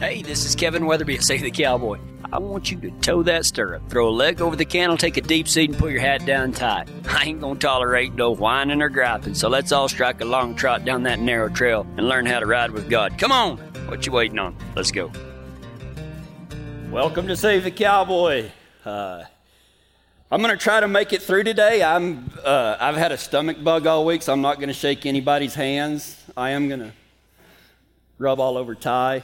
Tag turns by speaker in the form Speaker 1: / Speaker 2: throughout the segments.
Speaker 1: Hey, this is Kevin Weatherby at Save the Cowboy. I want you to toe that stirrup, throw a leg over the cantle, take a deep seat, and pull your hat down tight. I ain't gonna tolerate no whining or griping, so let's all strike a long trot down that narrow trail and learn how to ride with God. Come on! What you waiting on? Let's go. Welcome to Save the Cowboy. Uh, I'm gonna try to make it through today. I'm uh, I've had a stomach bug all week, so I'm not gonna shake anybody's hands. I am gonna rub all over Ty.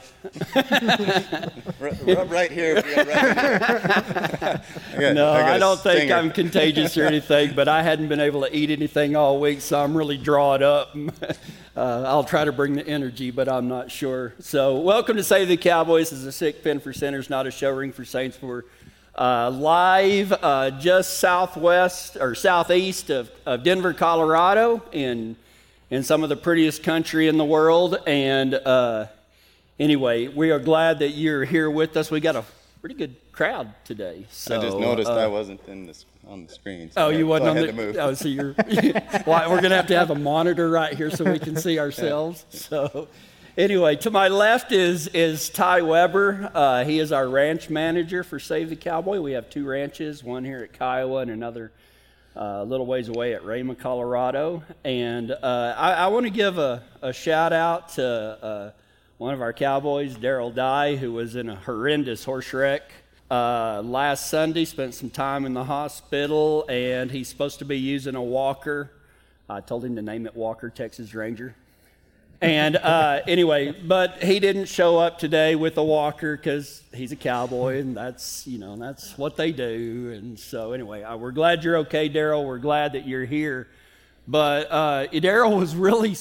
Speaker 2: rub right here. Right
Speaker 1: here. no, I, I don't think I'm contagious or anything, but I hadn't been able to eat anything all week, so I'm really drawing up. Uh, I'll try to bring the energy, but I'm not sure. So, welcome to Save the Cowboys. This is a sick pen for sinners, not a show ring for saints. We're uh, live uh, just southwest or southeast of, of Denver, Colorado, in in some of the prettiest country in the world. And uh, anyway, we are glad that you're here with us. We got a pretty good crowd today. So,
Speaker 2: I just noticed uh, I wasn't in this on the screen.
Speaker 1: So oh, you wasn't so on the. Move. Oh, so you're. well, we're gonna have to have a monitor right here so we can see ourselves. So. Anyway, to my left is, is Ty Weber. Uh, he is our ranch manager for Save the Cowboy. We have two ranches, one here at Kiowa and another a little ways away at Raymond, Colorado. And uh, I, I want to give a, a, shout out to uh, one of our cowboys, Daryl Dye, who was in a horrendous horse wreck uh, last Sunday, spent some time in the hospital, and he's supposed to be using a walker. I told him to name it Walker Texas Ranger. And uh, anyway, but he didn't show up today with a walker because he's a cowboy, and that's you know that's what they do. And so anyway, uh, we're glad you're okay, Daryl. We're glad that you're here. But uh, Daryl was really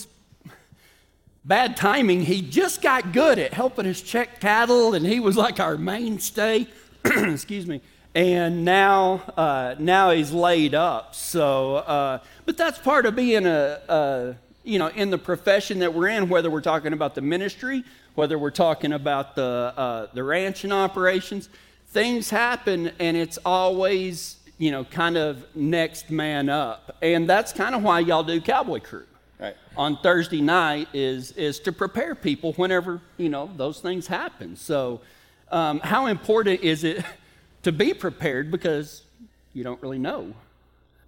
Speaker 1: bad timing. He just got good at helping us check cattle, and he was like our mainstay. Excuse me. And now, uh, now he's laid up. So, uh, but that's part of being a, a you know, in the profession that we're in, whether we're talking about the ministry, whether we're talking about the, uh, the ranching operations, things happen and it's always, you know, kind of next man up. And that's kind of why y'all do Cowboy Crew.
Speaker 2: Right.
Speaker 1: On Thursday night is, is to prepare people whenever, you know, those things happen. So, um, how important is it to be prepared because you don't really know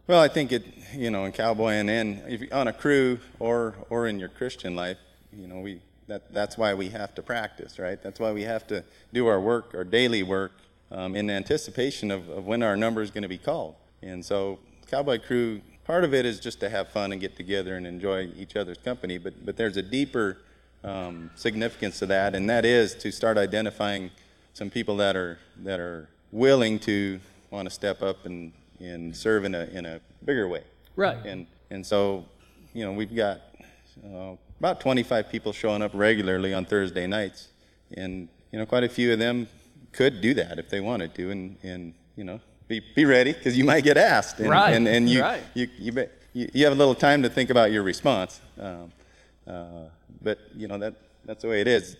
Speaker 2: well, I think it, you know, in cowboy and in on a crew or or in your Christian life, you know, we that that's why we have to practice, right? That's why we have to do our work, our daily work, um, in anticipation of, of when our number is going to be called. And so, cowboy crew, part of it is just to have fun and get together and enjoy each other's company. But but there's a deeper um, significance to that, and that is to start identifying some people that are that are willing to want to step up and and serve in a in a bigger way.
Speaker 1: Right.
Speaker 2: And and so, you know, we've got uh, about 25 people showing up regularly on Thursday nights, and you know, quite a few of them could do that if they wanted to, and and you know, be be ready because you might get asked. And,
Speaker 1: right.
Speaker 2: And and you
Speaker 1: right.
Speaker 2: you you, you, you have a little time to think about your response. Um, uh, but you know that that's the way it is.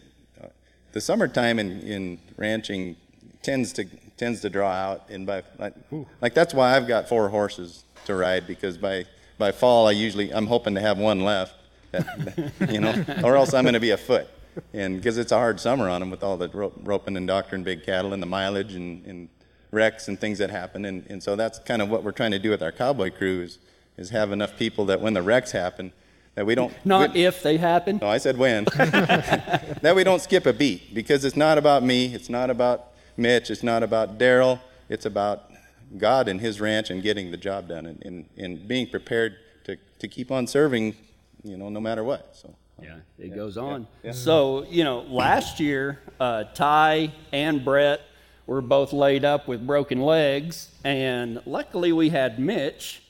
Speaker 2: The summertime in, in ranching tends to tends to draw out, and by like, like that's why I've got four horses to ride because by by fall I usually I'm hoping to have one left, that, you know, or else I'm going to be afoot, and because it's a hard summer on them with all the roping and doctoring big cattle and the mileage and, and wrecks and things that happen, and, and so that's kind of what we're trying to do with our cowboy crew is, is have enough people that when the wrecks happen, that we don't
Speaker 1: not
Speaker 2: we,
Speaker 1: if they happen.
Speaker 2: No, I said when. that we don't skip a beat because it's not about me. It's not about Mitch. It's not about Daryl. It's about God and His ranch and getting the job done and, and, and being prepared to, to keep on serving, you know, no matter what. So.
Speaker 1: Yeah, it yeah, goes on. Yeah, yeah. So, you know, last year, uh, Ty and Brett were both laid up with broken legs, and luckily we had Mitch.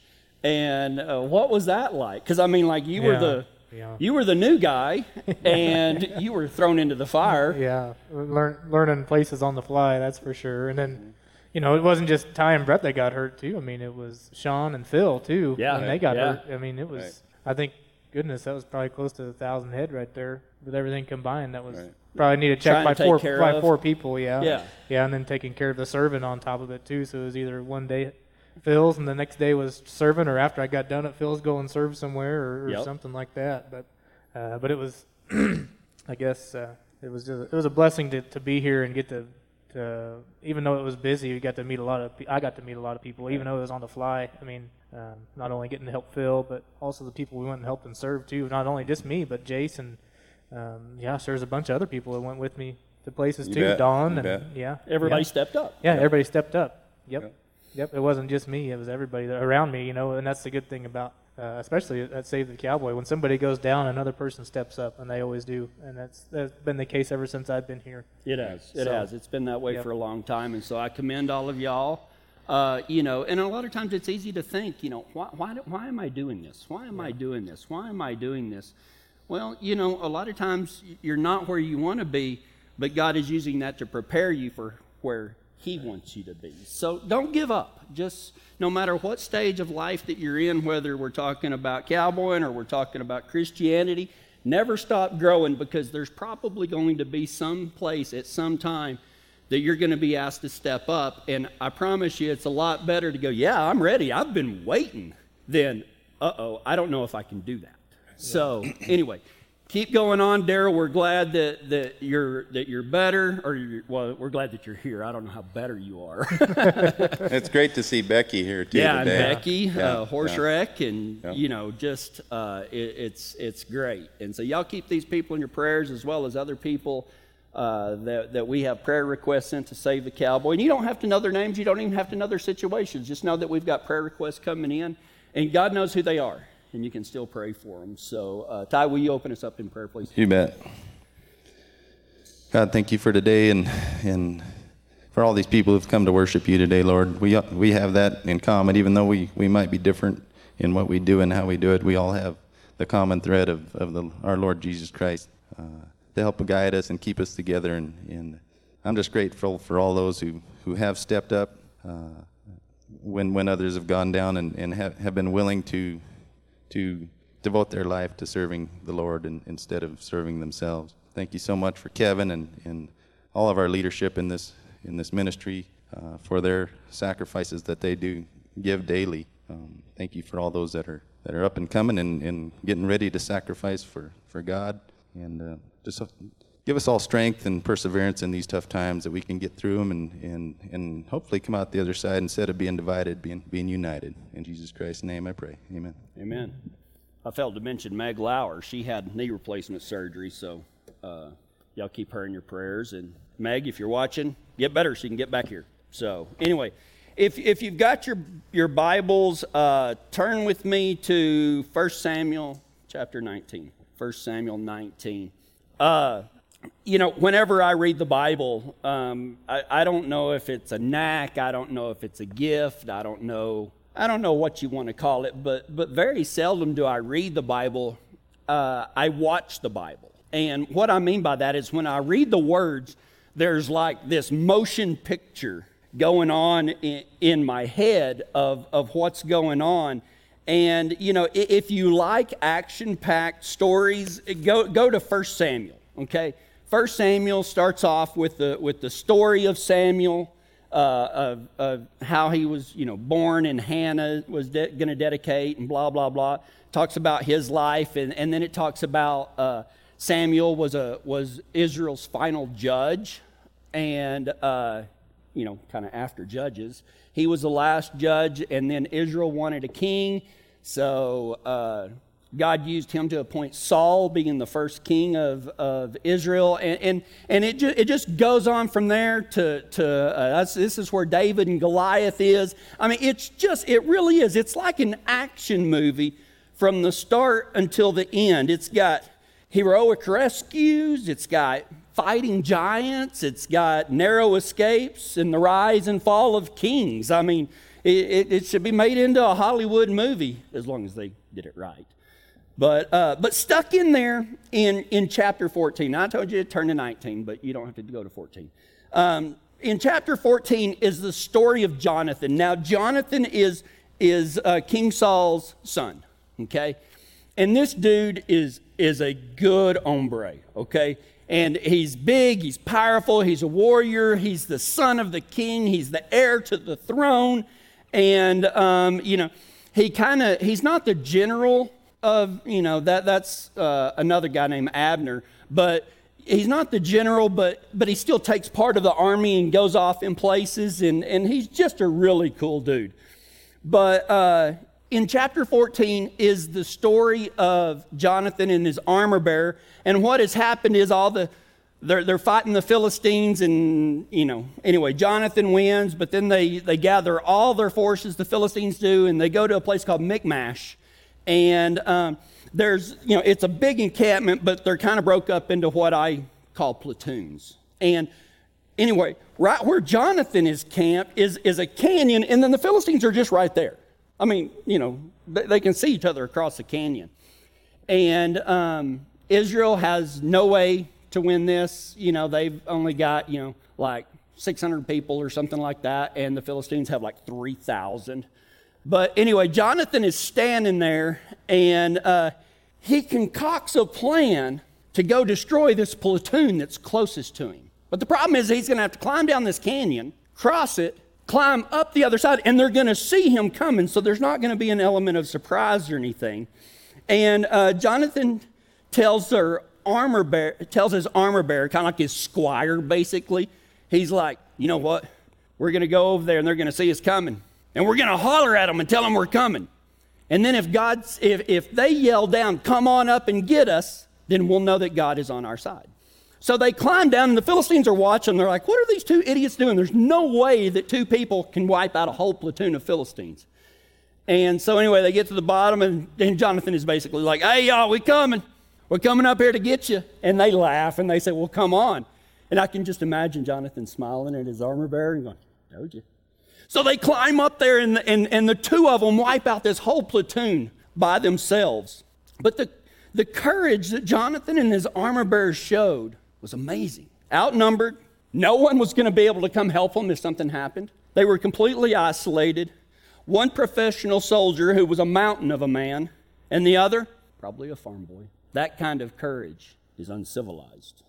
Speaker 1: And uh, what was that like? Because I mean, like you were the yeah. You were the new guy, and you were thrown into the fire.
Speaker 3: Yeah, Learn, learning places on the fly, that's for sure. And then, you know, it wasn't just Ty and Brett that got hurt too. I mean, it was Sean and Phil too.
Speaker 1: Yeah,
Speaker 3: when
Speaker 1: right.
Speaker 3: they got
Speaker 1: yeah.
Speaker 3: hurt. I mean, it was. Right. I think, goodness, that was probably close to a thousand head right there with everything combined. That was right. probably need to check by four by
Speaker 1: of.
Speaker 3: four people. Yeah,
Speaker 1: yeah,
Speaker 3: yeah, and then taking care of the servant on top of it too. So it was either one day Phil's, and the next day was serving, or after I got done at Phil's, go and serve somewhere, or, or
Speaker 1: yep.
Speaker 3: something like that. But, uh, but it was, I guess, uh, it was just, it was a blessing to, to be here and get to, to even though it was busy, we got to meet a lot of I got to meet a lot of people, even though it was on the fly. I mean, um, not only getting to help Phil, but also the people we went and helped and served too. Not only just me, but Jason. Um, yeah, there's a bunch of other people that went with me to places
Speaker 2: You
Speaker 3: too.
Speaker 2: bet,
Speaker 3: Don
Speaker 2: you
Speaker 3: and
Speaker 2: bet.
Speaker 3: yeah,
Speaker 1: Everybody
Speaker 3: yeah.
Speaker 1: stepped up.
Speaker 3: Yeah, everybody stepped up. Yep.
Speaker 2: Yep.
Speaker 3: Yep. It wasn't just me. It was everybody around me, you know, and that's the good thing about, uh, especially at Save the Cowboy. When somebody goes down, another person steps up, and they always do. And that's, that's been the case ever since I've been here.
Speaker 1: It has. It
Speaker 3: So-
Speaker 1: has. It's been that way
Speaker 3: Yep.
Speaker 1: for a long time, and so I commend all of y'all. Uh, you know, and a lot of times it's easy to think, you know, why, why, why am I doing this? Why am I doing this? Why am I doing this? Well, you know, a lot of times you're not where you want to be, but God is using that to prepare you for where He wants you to be. So don't give up. Just no matter what stage of life that you're in, whether we're talking about cowboying or we're talking about Christianity, never stop growing because there's probably going to be some place at some time that you're going to be asked to step up. And I promise you, it's a lot better to go, yeah, I'm ready. I've been waiting, than, uh oh, I don't know if I can do that. So, anyway, keep going on, Daryl. We're glad that, that you're that you're better, or you're, well, we're glad that you're here. I don't know how better you are.
Speaker 2: It's great to see Becky here too
Speaker 1: yeah,
Speaker 2: today.
Speaker 1: Becky,
Speaker 2: Yeah,
Speaker 1: uh, horse
Speaker 2: yeah.
Speaker 1: wreck, and
Speaker 2: Yeah.
Speaker 1: you know, just uh, it, it's it's great. And so y'all keep these people in your prayers as well as other people uh, that that we have prayer requests sent to save the cowboy. And you don't have to know their names. You don't even have to know their situations. Just know that we've got prayer requests coming in, and God knows who they are, and you can still pray for them. So, uh, Ty, will you open us up in prayer, please?
Speaker 2: You bet. God, thank you for today and and for all these people who've come to worship you today, Lord. We we have that in common, even though we, we might be different in what we do and how we do it. We all have the common thread of, of the, our Lord Jesus Christ uh, to help guide us and keep us together. And, and I'm just grateful for all those who, who have stepped up uh, when when others have gone down and, and have, have been willing to to devote their life to serving the Lord in, instead of serving themselves. Thank you so much for Kevin and, and all of our leadership in this in this ministry uh, for their sacrifices that they do give daily. Um, thank you for all those that are that are up and coming and, and getting ready to sacrifice for, for God. And uh, just give us all strength and perseverance in these tough times that we can get through them and, and, and hopefully come out the other side instead of being divided, being, being united. In Jesus Christ's name I pray. Amen.
Speaker 1: Amen. I failed to mention Meg Lauer. She had knee replacement surgery, so uh, y'all keep her in your prayers. And Meg, if you're watching, get better so you can get back here. So anyway, if if you've got your your Bibles, uh, turn with me to 1 Samuel chapter 19. 1 Samuel 19. Uh, you know, whenever I read the Bible, um, I, I don't know if it's a knack, I don't know if it's a gift, I don't know, I don't know what you want to call it, but but very seldom do I read the Bible. Uh, I watch the Bible, and what I mean by that is when I read the words, there's like this motion picture going on in, in my head of of what's going on. And you know, if you like action-packed stories, go go to 1 Samuel. Okay, 1 Samuel starts off with the with the story of Samuel, uh, of, of how he was, you know, born and Hannah was de- going to dedicate and blah blah blah. Talks about his life, and, and then it talks about uh, Samuel was a was Israel's final judge, and uh, you know, kind of after judges. He was the last judge, and then Israel wanted a king. So uh, God used him to appoint Saul, being the first king of, of Israel. And, and, and it, ju- it just goes on from there to, to uh, this is where David and Goliath is. I mean, it's just, it really is. It's like an action movie from the start until the end. It's got heroic rescues, it's got fighting giants, it's got narrow escapes, and the rise and fall of kings. I mean, it, it, it should be made into a Hollywood movie as long as they did it right. But, uh, but stuck in there in, in chapter 14. Now, I told you to turn to 19, but you don't have to go to 14. Um, in chapter 14 is the story of Jonathan. Now, Jonathan is, is uh, King Saul's son, okay? And this dude is, is a good hombre, okay? And he's big, he's powerful, he's a warrior, he's the son of the king, he's the heir to the throne. And, um, you know, he kind of, he's not the general of, you know, that, that's uh, another guy named Abner, but he's not the general, but, but he still takes part of the army and goes off in places, and, and he's just a really cool dude. But uh, in chapter 14 is the story of Jonathan and his armor bearer. And what has happened is all the they're, they're fighting the Philistines, and you know, anyway, Jonathan wins, but then they, they gather all their forces, the Philistines do, and they go to a place called Michmash. And um, there's, you know, it's a big encampment, but they're kind of broke up into what I call platoons. And anyway, right where Jonathan is camped is, is a canyon, and then the Philistines are just right there. I mean, you know, they, they can see each other across the canyon. And um, Israel has no way to win this. You know, they've only got, you know, like 600 people or something like that, and the Philistines have like 3,000. But anyway, Jonathan is standing there, and uh, he concocts a plan to go destroy this platoon that's closest to him. But the problem is, he's going to have to climb down this canyon, cross it, climb up the other side, and they're going to see him coming. So there's not going to be an element of surprise or anything. And uh, Jonathan tells their armor bearer, tells his armor bearer, kind of like his squire, basically. He's like, you know what? We're going to go over there, and they're going to see us coming, and we're going to holler at them and tell them we're coming. And then if God's, if, if they yell down, come on up and get us, then we'll know that God is on our side. So they climb down, and the Philistines are watching. They're like, What are these two idiots doing? There's no way that two people can wipe out a whole platoon of Philistines. And so, anyway, they get to the bottom, and, and Jonathan is basically like, Hey, y'all, we coming. We're coming up here to get you. And they laugh and they say, Well, come on. And I can just imagine Jonathan smiling at his armor bearer and going, Told you. So they climb up there, and, and, and the two of them wipe out this whole platoon by themselves. But the, the courage that Jonathan and his armor bearers showed was amazing. Outnumbered, no one was going to be able to come help them if something happened. They were completely isolated. One professional soldier who was a mountain of a man, and the other, probably a farm boy. That kind of courage is uncivilized.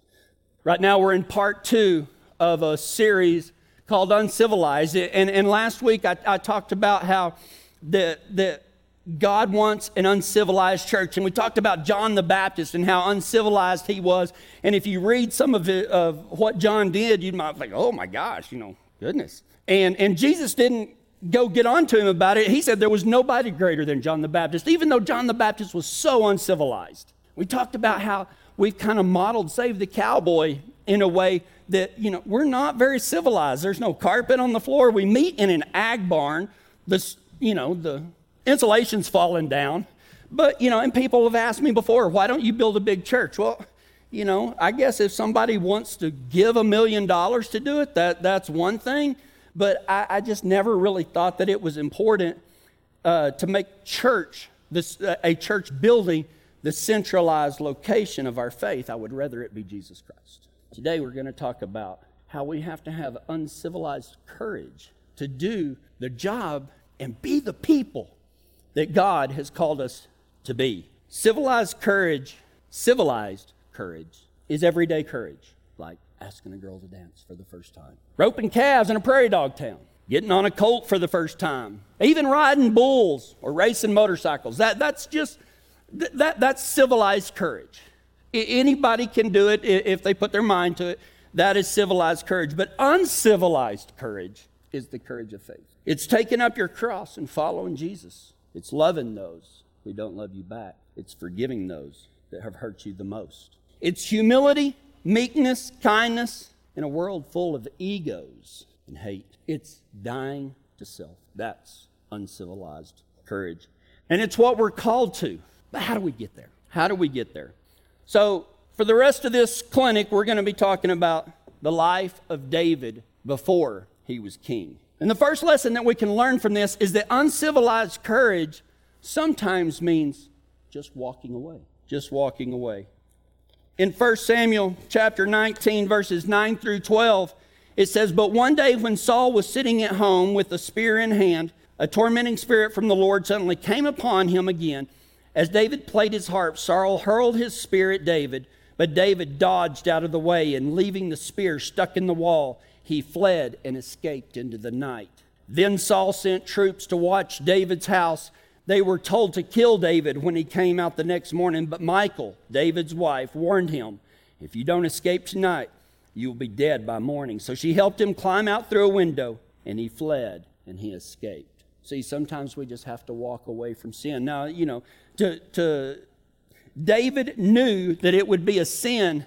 Speaker 1: Right now, we're in part two of a series called Uncivilized. And, and last week, I, I talked about how the, the, God wants an uncivilized church. And we talked about John the Baptist and how uncivilized he was. And if you read some of, it, of what John did, you might think, oh my gosh, you know, goodness. And, and Jesus didn't go get on to him about it. He said there was nobody greater than John the Baptist, even though John the Baptist was so uncivilized. We talked about how we've kind of modeled Save the Cowboy in a way that, you know, we're not very civilized. There's no carpet on the floor. We meet in an ag barn. This, you know, the insulation's fallen down. But, you know, and people have asked me before, why don't you build a big church? Well, you know, I guess if somebody wants to give a million dollars to do it, that, that's one thing. But I, I just never really thought that it was important uh, to make church, this, uh, a church building, the centralized location of our faith. I would rather it be Jesus Christ. Today we're going to talk about how we have to have uncivilized courage to do the job and be the people that God has called us to be. Civilized courage, civilized courage, is everyday courage, like asking a girl to dance for the first time, roping calves in a prairie dog town, getting on a colt for the first time, even riding bulls or racing motorcycles. That, that's just that, that's civilized courage. Anybody can do it if they put their mind to it. That is civilized courage. But uncivilized courage is the courage of faith. It's taking up your cross and following Jesus. It's loving those who don't love you back. It's forgiving those that have hurt you the most. It's humility, meekness, kindness in a world full of egos and hate. It's dying to self. That's uncivilized courage. And it's what we're called to. But how do we get there? How do we get there? So, for the rest of this clinic, we're going to be talking about the life of David before he was king. And the first lesson that we can learn from this is that uncivilized courage sometimes means just walking away. Just walking away. In 1 Samuel chapter 19, verses 9 through 12, it says, But one day when Saul was sitting at home with a spear in hand, a tormenting spirit from the Lord suddenly came upon him again as David played his harp, Saul hurled his spear at David, but David dodged out of the way, and leaving the spear stuck in the wall, he fled and escaped into the night. Then Saul sent troops to watch David's house. They were told to kill David when he came out the next morning, but Michal, David's wife, warned him. If you don't escape tonight, you will be dead by morning. So she helped him climb out through a window, and he fled and he escaped. See, sometimes we just have to walk away from sin. Now, you know, to, to David knew that it would be a sin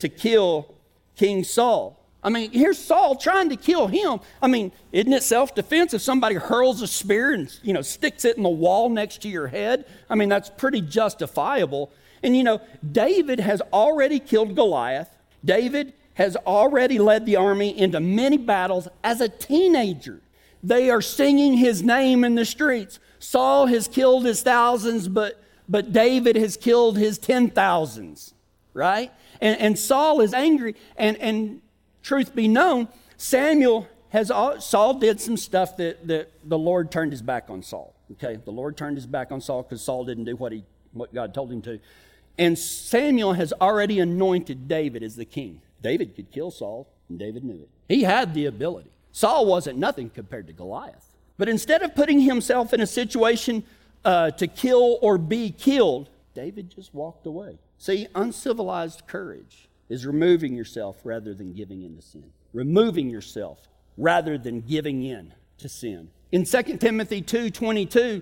Speaker 1: to kill King Saul. I mean, here's Saul trying to kill him. I mean, isn't it self-defense if somebody hurls a spear and you know sticks it in the wall next to your head? I mean, that's pretty justifiable. And you know, David has already killed Goliath. David has already led the army into many battles as a teenager. They are singing his name in the streets. Saul has killed his thousands, but, but David has killed his ten thousands, right? And, and Saul is angry. And, and truth be known, Samuel has, all. Saul did some stuff that, that the Lord turned his back on Saul. Okay, the Lord turned his back on Saul because Saul didn't do what, he, what God told him to. And Samuel has already anointed David as the king. David could kill Saul, and David knew it. He had the ability. Saul wasn't nothing compared to Goliath. But instead of putting himself in a situation uh, to kill or be killed, David just walked away. See, uncivilized courage is removing yourself rather than giving in to sin. Removing yourself rather than giving in to sin. In 2 Timothy 2:22,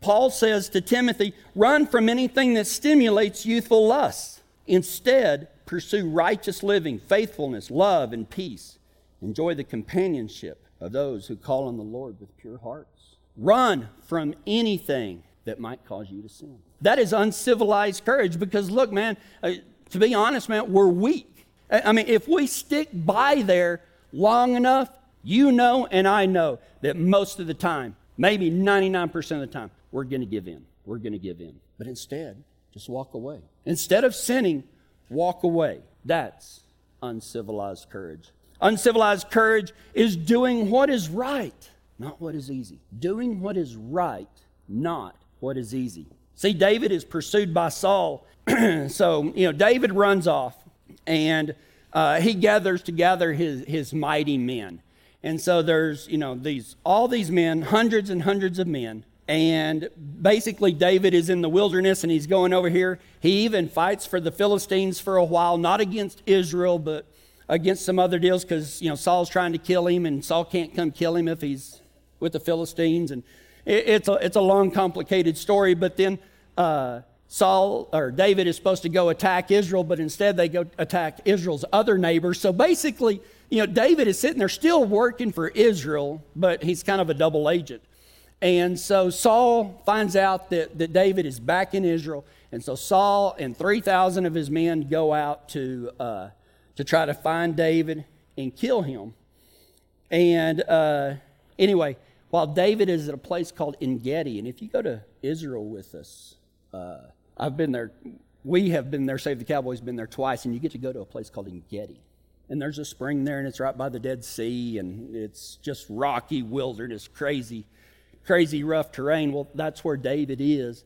Speaker 1: Paul says to Timothy, "Run from anything that stimulates youthful lusts. Instead, pursue righteous living, faithfulness, love, and peace. Enjoy the companionship of those who call on the Lord with pure hearts. Run from anything that might cause you to sin. That is uncivilized courage because, look, man, uh, to be honest, man, we're weak. I mean, if we stick by there long enough, you know and I know that most of the time, maybe 99% of the time, we're going to give in. We're going to give in. But instead, just walk away. Instead of sinning, walk away. That's uncivilized courage. Uncivilized courage is doing what is right, not what is easy. Doing what is right, not what is easy. See, David is pursued by Saul. so, you know, David runs off and uh, he gathers together his, his mighty men. And so there's, you know, these all these men, hundreds and hundreds of men, and basically, David is in the wilderness and he's going over here. He even fights for the Philistines for a while, not against Israel, but against some other deals because, you know, Saul's trying to kill him and Saul can't come kill him if he's with the Philistines. And it, it's, a, it's a long, complicated story. But then uh, Saul or David is supposed to go attack Israel, but instead they go attack Israel's other neighbors. So basically, you know, David is sitting there still working for Israel, but he's kind of a double agent. And so Saul finds out that, that David is back in Israel. And so Saul and 3,000 of his men go out to, uh, to try to find David and kill him. And uh, anyway, while David is at a place called En Gedi, and if you go to Israel with us, uh, I've been there, we have been there, Save the Cowboys, been there twice, and you get to go to a place called En Gedi. And there's a spring there, and it's right by the Dead Sea, and it's just rocky wilderness, crazy crazy rough terrain. Well, that's where David is.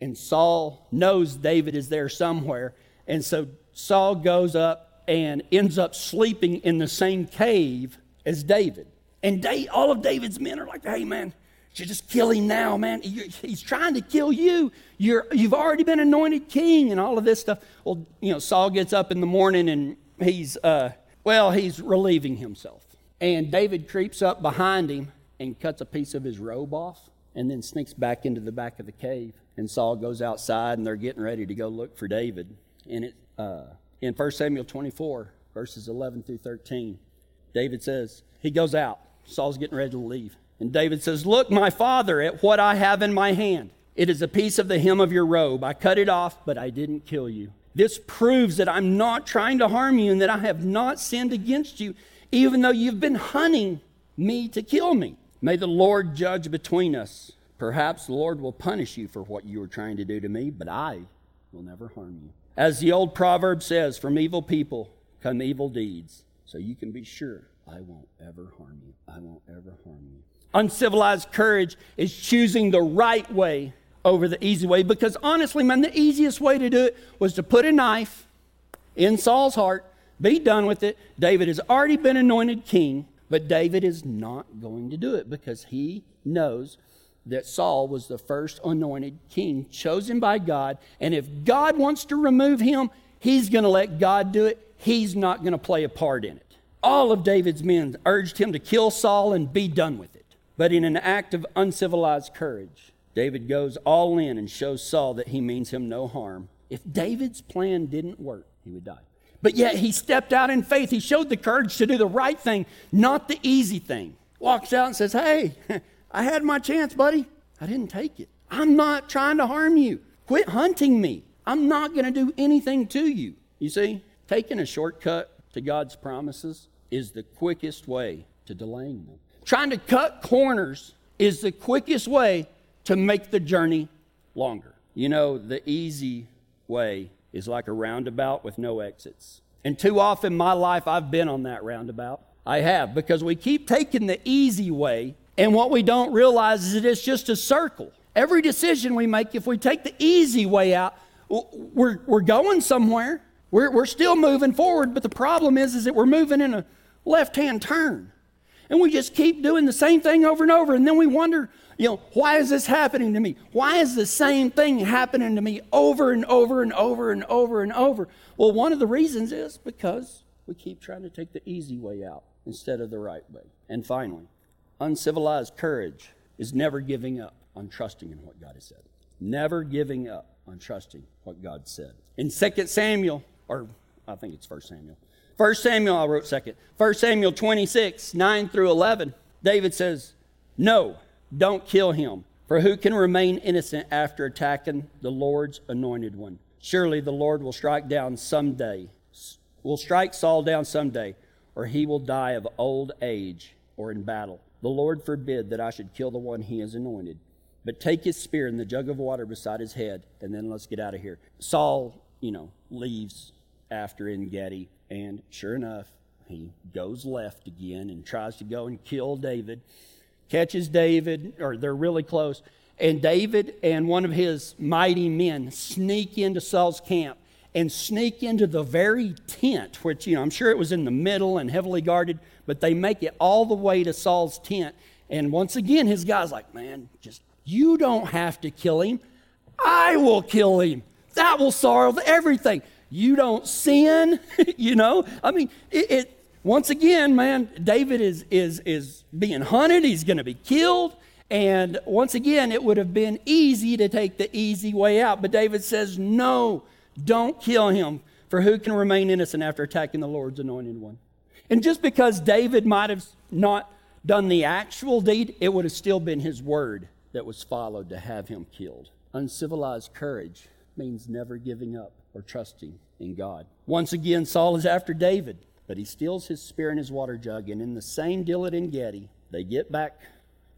Speaker 1: And Saul knows David is there somewhere. And so Saul goes up and ends up sleeping in the same cave as David. And all of David's men are like, hey, man, you just kill him now, man. He's trying to kill you. You're, you've already been anointed king and all of this stuff. Well, you know, Saul gets up in the morning and he's, uh, well, he's relieving himself. And David creeps up behind him and cuts a piece of his robe off and then sneaks back into the back of the cave. And Saul goes outside and they're getting ready to go look for David. And it, uh, in 1 Samuel 24, verses 11 through 13, David says, He goes out. Saul's getting ready to leave. And David says, Look, my father, at what I have in my hand. It is a piece of the hem of your robe. I cut it off, but I didn't kill you. This proves that I'm not trying to harm you and that I have not sinned against you, even though you've been hunting me to kill me. May the Lord judge between us. Perhaps the Lord will punish you for what you were trying to do to me, but I will never harm you. As the old proverb says, from evil people come evil deeds. So you can be sure I won't ever harm you. I won't ever harm you. Uncivilized courage is choosing the right way over the easy way because honestly, man, the easiest way to do it was to put a knife in Saul's heart, be done with it. David has already been anointed king. But David is not going to do it because he knows that Saul was the first anointed king chosen by God. And if God wants to remove him, He's going to let God do it. He's not going to play a part in it. All of David's men urged him to kill Saul and be done with it. But in an act of uncivilized courage, David goes all in and shows Saul that he means him no harm. If David's plan didn't work, he would die. But yet he stepped out in faith. He showed the courage to do the right thing, not the easy thing. Walks out and says, Hey, I had my chance, buddy. I didn't take it. I'm not trying to harm you. Quit hunting me. I'm not going to do anything to you. You see, taking a shortcut to God's promises is the quickest way to delaying them. Trying to cut corners is the quickest way to make the journey longer. You know, the easy way is like a roundabout with no exits. And too often in my life, I've been on that roundabout. I have, because we keep taking the easy way, and what we don't realize is that it's just a circle. Every decision we make, if we take the easy way out, we're, we're going somewhere. We're, we're still moving forward, but the problem is, is that we're moving in a left hand turn. And we just keep doing the same thing over and over. And then we wonder, you know, why is this happening to me? Why is the same thing happening to me over and over and over and over and over? Well, one of the reasons is because we keep trying to take the easy way out instead of the right way. And finally, uncivilized courage is never giving up on trusting in what God has said. Never giving up on trusting what God said. In 2 Samuel, or I think it's 1 Samuel. 1 Samuel, I wrote second. 1 Samuel 26, 9 through 11, David says, No, don't kill him. For who can remain innocent after attacking the Lord's anointed one? Surely the Lord will strike down someday, will strike Saul down someday, or he will die of old age or in battle. The Lord forbid that I should kill the one he has anointed. But take his spear and the jug of water beside his head, and then let's get out of here. Saul, you know, leaves after En Gedi, and sure enough, he goes left again and tries to go and kill David catches David, or they're really close. And David and one of his mighty men sneak into Saul's camp and sneak into the very tent, which, you know, I'm sure it was in the middle and heavily guarded, but they make it all the way to Saul's tent. And once again, his guy's like, man, just, you don't have to kill him. I will kill him. That will solve everything. You don't sin, you know? I mean, it, it once again, man, David is, is, is being hunted. He's going to be killed. And once again, it would have been easy to take the easy way out. But David says, no, don't kill him. For who can remain innocent after attacking the Lord's anointed one? And just because David might have not done the actual deed, it would have still been his word that was followed to have him killed. Uncivilized courage means never giving up or trusting in God. Once again, Saul is after David. But he steals his spear and his water jug, and in the same deal at Gedi, they get back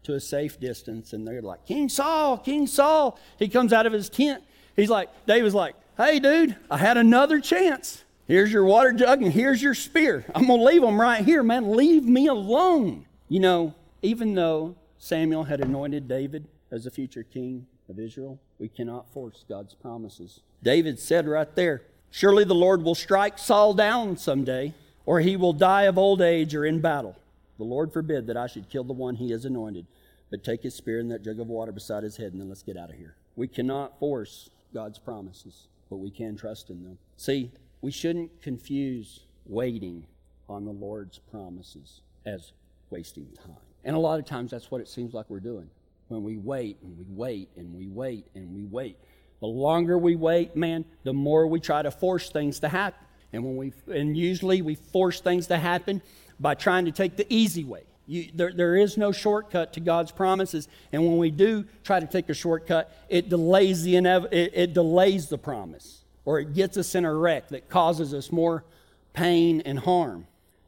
Speaker 1: to a safe distance, and they're like, King Saul, King Saul. He comes out of his tent. He's like, David's like, hey, dude, I had another chance. Here's your water jug, and here's your spear. I'm going to leave them right here, man. Leave me alone. You know, even though Samuel had anointed David as the future king of Israel, we cannot force God's promises. David said right there, Surely the Lord will strike Saul down someday or he will die of old age or in battle. The Lord forbid that I should kill the one he has anointed, but take his spear and that jug of water beside his head, and then let's get out of here. We cannot force God's promises, but we can trust in them. See, we shouldn't confuse waiting on the Lord's promises as wasting time. And a lot of times that's what it seems like we're doing. When we wait and we wait and we wait and we wait. The longer we wait, man, the more we try to force things to happen. And when we and usually we force things to happen by trying to take the easy way. You, there, there is no shortcut to God's promises, and when we do try to take a shortcut, it delays the inev- it, it delays the promise, or it gets us in a wreck that causes us more pain and harm.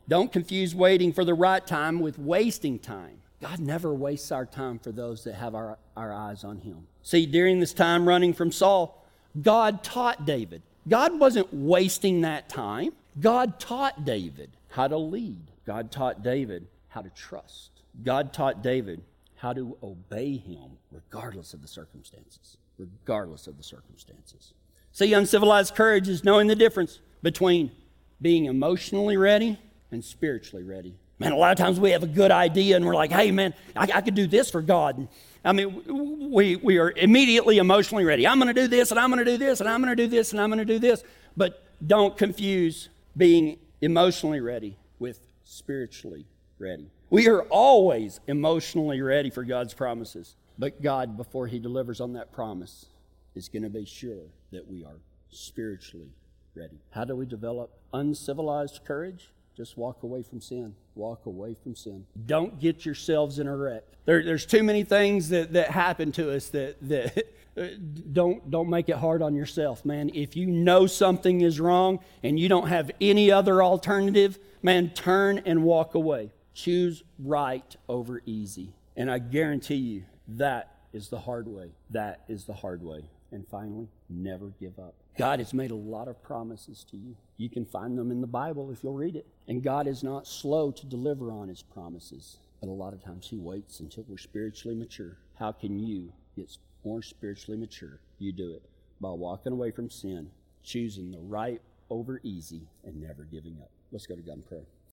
Speaker 1: Don't confuse waiting for the right time with wasting time. God never wastes our time for those that have our, our eyes on Him. See, during this time running from Saul, God taught David God wasn't wasting that time. God taught David how to lead. God taught David how to trust. God taught David how to obey him regardless of the circumstances. Regardless of the circumstances. See, uncivilized courage is knowing the difference between being emotionally ready and spiritually ready. Man, a lot of times we have a good idea and we're like, hey, man, I, I could do this for God. I mean, we, we are immediately emotionally ready. I'm going to do this, and I'm going to do this, and I'm going to do this, and I'm going to do this. But don't confuse being emotionally ready with spiritually ready. We are always emotionally ready for God's promises, but God, before He delivers on that promise, is going to be sure that we are spiritually ready. How do we develop uncivilized courage? Just walk away from sin. Walk away from sin. Don't get yourselves in a wreck. There, there's too many things that, that happen to us that, that don't, don't make it hard on yourself, man. If you know something is wrong and you don't have any other alternative, man, turn and walk away. Choose right over easy. And I guarantee you, that is the hard way. That is the hard way. And finally, never give up. God has made a lot of promises to you. You can find them in the Bible if you'll read it. And God is not slow to deliver on his promises, but a lot of times he waits until we're spiritually mature. How can you get more spiritually mature? You do it by walking away from sin, choosing the right over easy, and never giving up. Let's go to God and pray.